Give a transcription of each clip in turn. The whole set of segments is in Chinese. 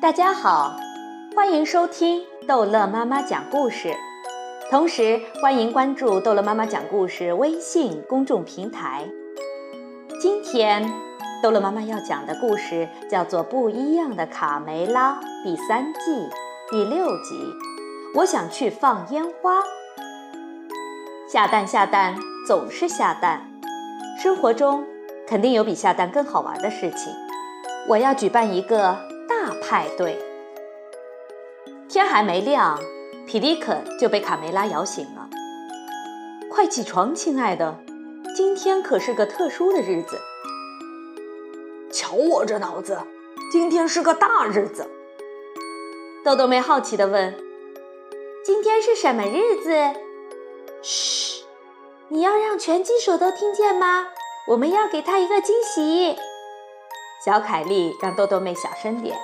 大家好，欢迎收听逗乐妈妈讲故事，同时欢迎关注逗乐妈妈讲故事微信公众平台。今天逗乐妈妈要讲的故事叫做《不一样的卡梅拉》第三季第六集。我想去放烟花，下蛋下蛋总是下蛋，生活中肯定有比下蛋更好玩的事情。我要举办一个。派对，天还没亮，皮迪克就被卡梅拉摇醒了。快起床，亲爱的，今天可是个特殊的日子。瞧我这脑子，今天是个大日子。豆豆妹好奇地问：“今天是什么日子？”嘘，你要让拳击手都听见吗？我们要给他一个惊喜。小凯莉让豆豆妹小声点。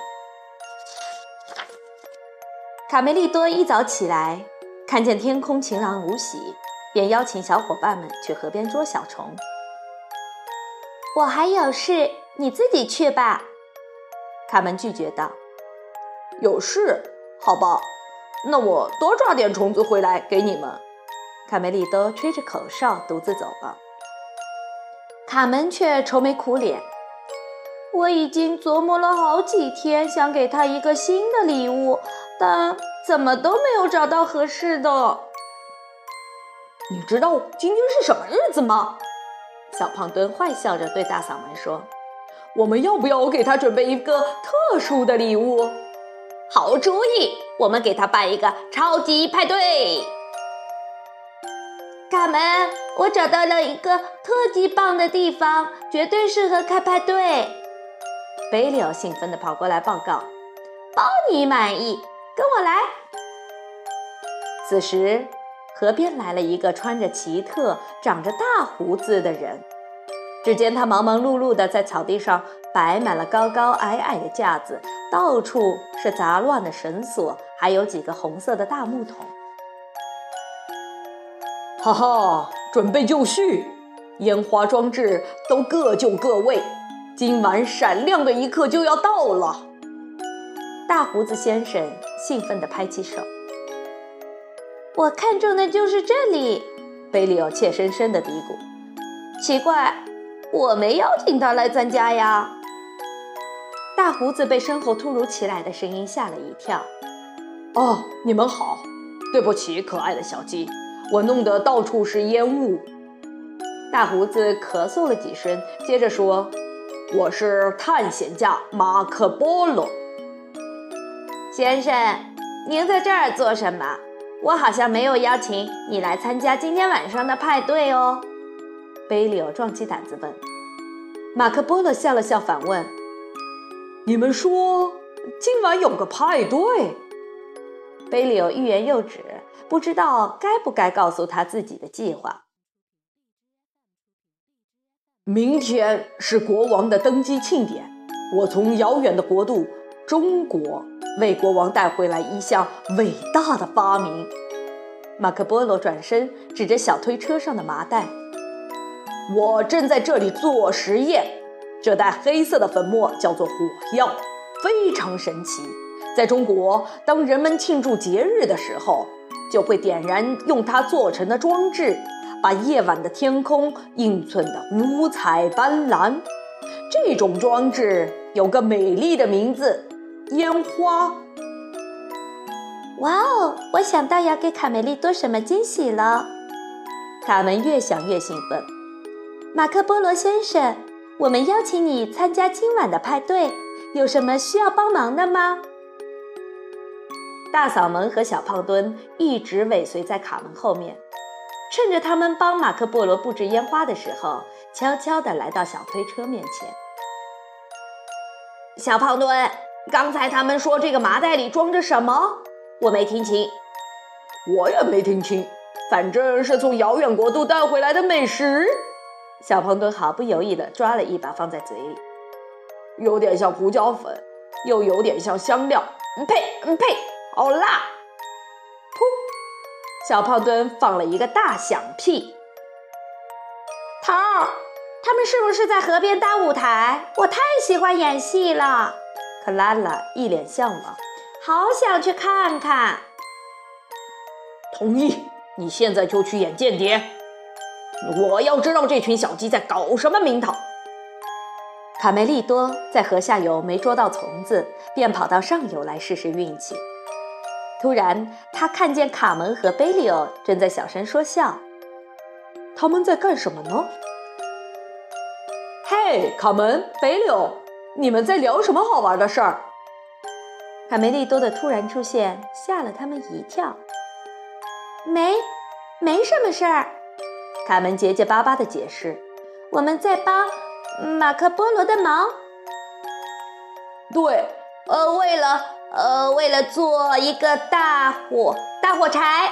卡梅利多一早起来，看见天空晴朗无喜，便邀请小伙伴们去河边捉小虫。我还有事，你自己去吧。卡门拒绝道：“有事？好吧，那我多抓点虫子回来给你们。”卡梅利多吹着口哨，独自走了。卡门却愁眉苦脸。我已经琢磨了好几天，想给他一个新的礼物，但怎么都没有找到合适的。你知道今天是什么日子吗？小胖墩坏笑着对大嗓门说：“我们要不要给他准备一个特殊的礼物？”好主意，我们给他办一个超级派对。卡门，我找到了一个特级棒的地方，绝对适合开派对。贝利奥兴奋地跑过来报告：“包你满意，跟我来。”此时，河边来了一个穿着奇特、长着大胡子的人。只见他忙忙碌碌地在草地上摆满了高高矮矮的架子，到处是杂乱的绳索，还有几个红色的大木桶。哈哈，准备就绪，烟花装置都各就各位。今晚闪亮的一刻就要到了，大胡子先生兴奋地拍起手。我看中的就是这里，贝利奥怯生生地嘀咕。奇怪，我没邀请他来参加呀。大胡子被身后突如其来的声音吓了一跳。哦，你们好，对不起，可爱的小鸡，我弄得到处是烟雾。大胡子咳嗽了几声，接着说。我是探险家马可波罗先生，您在这儿做什么？我好像没有邀请你来参加今天晚上的派对哦。贝利奥壮起胆子问。马可波罗笑了笑，反问：“你们说今晚有个派对？”贝利奥欲言又止，不知道该不该告诉他自己的计划。明天是国王的登基庆典，我从遥远的国度中国为国王带回来一项伟大的发明。马可波罗转身指着小推车上的麻袋：“我正在这里做实验，这袋黑色的粉末叫做火药，非常神奇。在中国，当人们庆祝节日的时候，就会点燃用它做成的装置。”把夜晚的天空映衬得五彩斑斓。这种装置有个美丽的名字——烟花。哇哦！我想到要给卡梅利多什么惊喜了。卡门越想越兴奋。马克波罗先生，我们邀请你参加今晚的派对，有什么需要帮忙的吗？大嗓门和小胖墩一直尾随在卡门后面。趁着他们帮马克·波罗布置烟花的时候，悄悄地来到小推车面前。小胖墩，刚才他们说这个麻袋里装着什么？我没听清。我也没听清，反正是从遥远国度带回来的美食。小胖墩毫不犹豫地抓了一把放在嘴里，有点像胡椒粉，又有点像香料。呸呸，好辣！小胖墩放了一个大响屁。头儿，他们是不是在河边搭舞台？我太喜欢演戏了。克拉拉一脸向往，好想去看看。同意，你现在就去演间谍。我要知道这群小鸡在搞什么名堂。卡梅利多在河下游没捉到虫子，便跑到上游来试试运气。突然，他看见卡门和贝利欧正在小声说笑。他们在干什么呢？嘿，卡门、贝利欧，你们在聊什么好玩的事儿？卡梅利多的突然出现吓了他们一跳。没，没什么事儿。卡门结结巴巴的解释：“我们在帮马克波罗的忙。”对，呃，为了呃，为了做一个大火大火柴。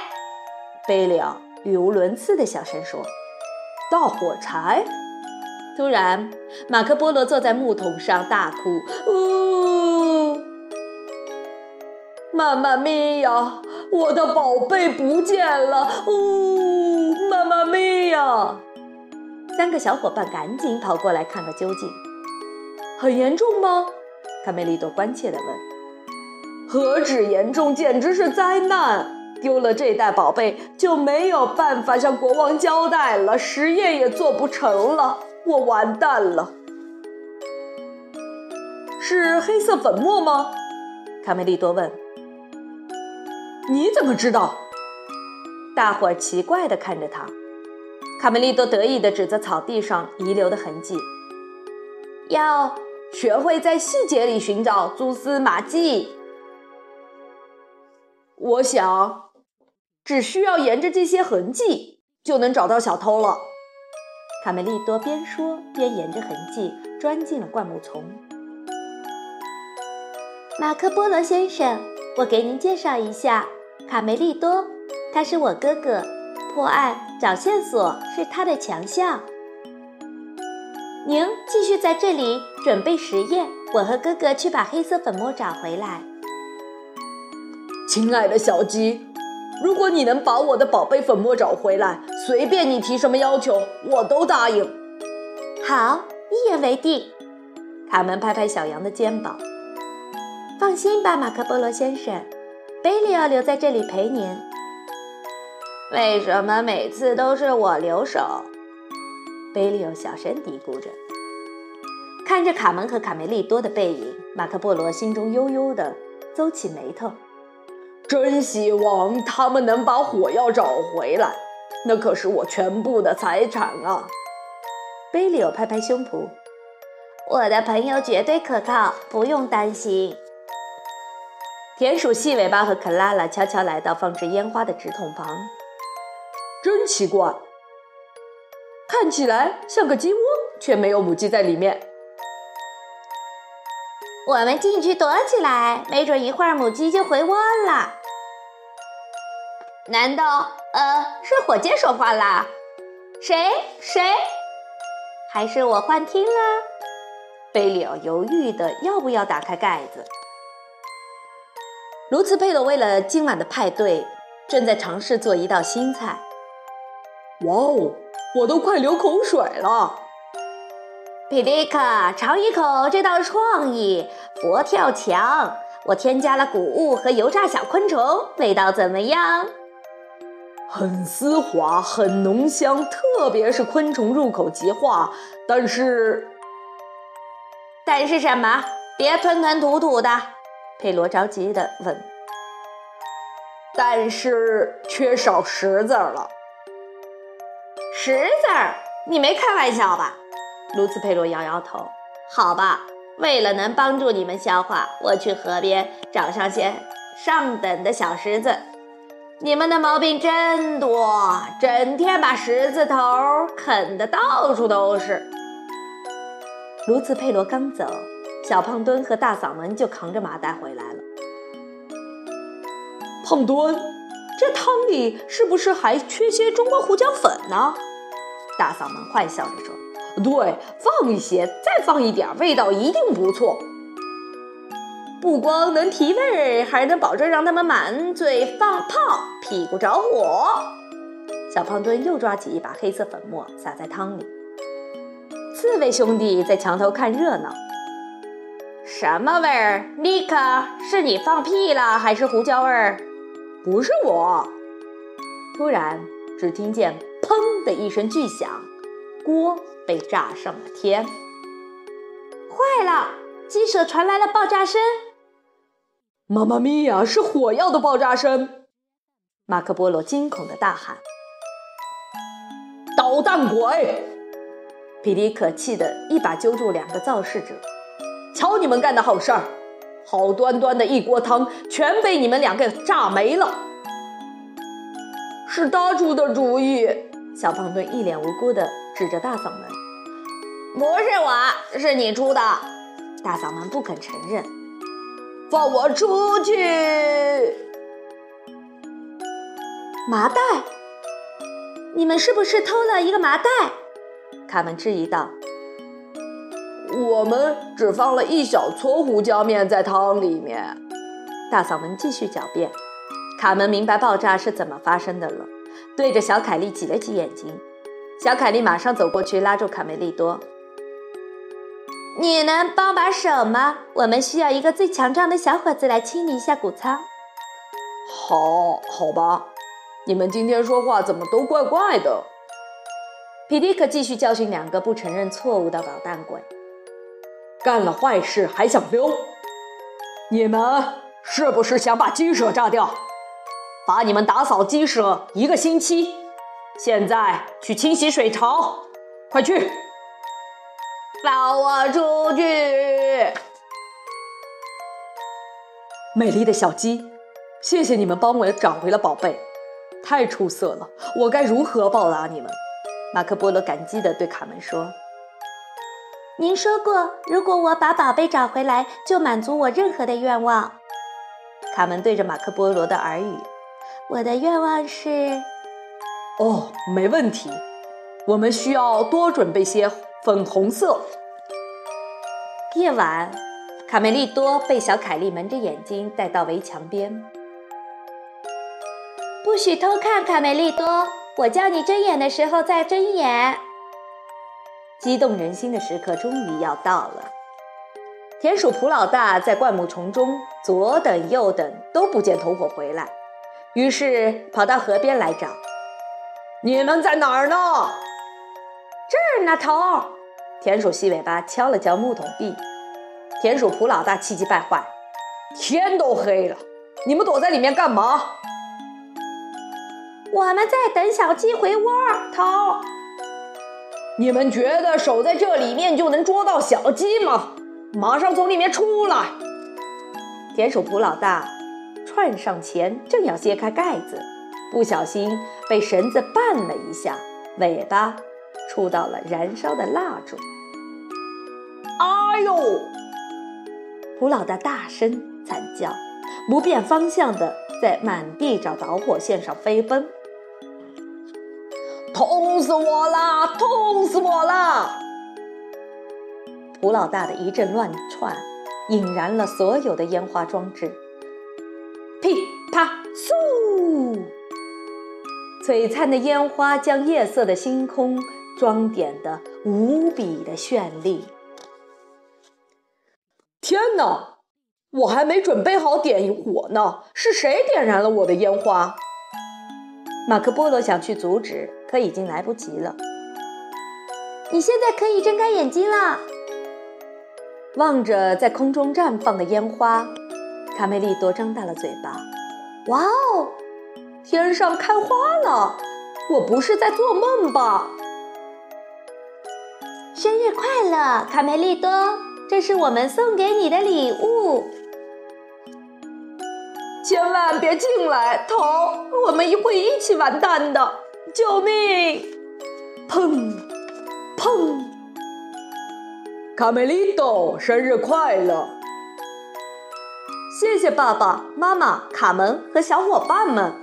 贝利奥语无伦次的小声说：“大火柴。”突然，马克波罗坐在木桶上大哭：“呜，妈妈咪呀，我的宝贝不见了！呜，妈妈咪呀！”三个小伙伴赶紧跑过来看个究竟。很严重吗？卡梅利多关切地问。“何止严重，简直是灾难！丢了这袋宝贝，就没有办法向国王交代了，实验也做不成了。”我完蛋了！是黑色粉末吗？卡梅利多问。你怎么知道？大伙儿奇怪地看着他。卡梅利多得意地指着草地上遗留的痕迹：“要学会在细节里寻找蛛丝马迹。我想，只需要沿着这些痕迹，就能找到小偷了。”卡梅利多边说边沿着痕迹钻进了灌木丛。马克波罗先生，我给您介绍一下，卡梅利多，他是我哥哥，破案找线索是他的强项。您继续在这里准备实验，我和哥哥去把黑色粉末找回来。亲爱的小鸡。如果你能把我的宝贝粉末找回来，随便你提什么要求，我都答应。好，一言为定。卡门拍拍小羊的肩膀，放心吧，马克波罗先生，贝利奥留在这里陪您。为什么每次都是我留守？贝利奥小声嘀咕着，看着卡门和卡梅利多的背影，马克波罗心中悠悠的皱起眉头。真希望他们能把火药找回来，那可是我全部的财产啊！贝利欧拍拍胸脯：“我的朋友绝对可靠，不用担心。”田鼠细尾巴和克拉拉悄悄来到放置烟花的纸筒旁。真奇怪，看起来像个鸡窝，却没有母鸡在里面。我们进去躲起来，没准一会儿母鸡就回窝了。难道呃是火箭说话啦？谁谁？还是我幻听了？贝里奥犹豫的要不要打开盖子。卢茨佩罗为了今晚的派对，正在尝试做一道新菜。哇哦，我都快流口水了！皮迪卡，尝一口这道创意佛跳墙，我添加了谷物和油炸小昆虫，味道怎么样？很丝滑，很浓香，特别是昆虫入口即化。但是，但是什么？别吞吞吐吐的。佩罗着急地问。但是缺少石子了。石子？你没开玩笑吧？卢茨佩罗摇摇头。好吧，为了能帮助你们消化，我去河边找上些上等的小石子。你们的毛病真多，整天把石子头啃得到处都是。卢茨佩罗刚走，小胖墩和大嗓门就扛着麻袋回来了。胖墩，这汤里是不是还缺些中国胡椒粉呢？大嗓门坏笑着说。对，放一些，再放一点，味道一定不错。不光能提味儿，还能保证让他们满嘴放炮，屁股着火。小胖墩又抓起一把黑色粉末，撒在汤里。刺猬兄弟在墙头看热闹。什么味儿？尼克，是你放屁了还是胡椒味儿？不是我。突然，只听见“砰”的一声巨响，锅被炸上了天。坏了！鸡舍传来了爆炸声。妈妈咪呀！是火药的爆炸声！马可波罗惊恐的大喊：“捣蛋鬼！”皮迪可气得一把揪住两个造事者：“瞧你们干的好事儿！好端端的一锅汤，全被你们俩给炸没了！”是他出的主意。小胖墩一脸无辜地指着大嗓门：“不是我，是你出的。”大嗓门不肯承认。放我出去！麻袋，你们是不是偷了一个麻袋？卡门质疑道。我们只放了一小撮胡椒面在汤里面。大嗓门继续狡辩。卡门明白爆炸是怎么发生的了，对着小凯莉挤了挤眼睛。小凯莉马上走过去拉住卡梅利多。你能帮把手吗？我们需要一个最强壮的小伙子来清理一下谷仓。好，好吧。你们今天说话怎么都怪怪的？皮迪克继续教训两个不承认错误的捣蛋鬼。干了坏事还想溜？你们是不是想把鸡舍炸掉？把你们打扫鸡舍一个星期。现在去清洗水槽，快去！放我出去！美丽的小鸡，谢谢你们帮我找回了宝贝，太出色了！我该如何报答你们？马可波罗感激地对卡门说：“您说过，如果我把宝贝找回来，就满足我任何的愿望。”卡门对着马可波罗的耳语：“我的愿望是……哦，没问题，我们需要多准备些。”粉红色。夜晚，卡梅利多被小凯莉蒙着眼睛带到围墙边。不许偷看，卡梅利多！我叫你睁眼的时候再睁眼。激动人心的时刻终于要到了。田鼠普老大在灌木丛中左等右等都不见同伙回来，于是跑到河边来找。你们在哪儿呢？这儿呢，头。田鼠细尾巴敲了敲木桶壁，田鼠普老大气急败坏：“天都黑了，你们躲在里面干嘛？”“我们在等小鸡回窝。”“头，你们觉得守在这里面就能捉到小鸡吗？马上从里面出来！”田鼠普老大窜上前，正要揭开盖子，不小心被绳子绊了一下，尾巴触到了燃烧的蜡烛。哎呦！胡老大大声惨叫，不变方向的在满地找导火线上飞奔。痛死我啦！痛死我啦！胡老大的一阵乱窜，引燃了所有的烟花装置。噼啪嗖！璀璨的烟花将夜色的星空装点的无比的绚丽。天哪！我还没准备好点火呢，是谁点燃了我的烟花？马可波罗想去阻止，可已经来不及了。你现在可以睁开眼睛了。望着在空中绽放的烟花，卡梅利多张大了嘴巴。哇哦！天上开花了！我不是在做梦吧？生日快乐，卡梅利多！这是我们送给你的礼物，千万别进来，头，我们会一起完蛋的！救命！砰，砰！卡梅利多，生日快乐！谢谢爸爸妈妈、卡门和小伙伴们，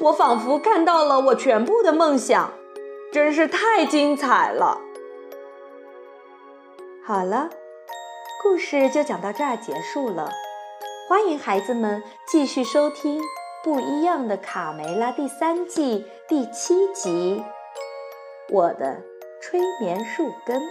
我仿佛看到了我全部的梦想，真是太精彩了。好了，故事就讲到这儿结束了。欢迎孩子们继续收听《不一样的卡梅拉》第三季第七集《我的催眠树根》。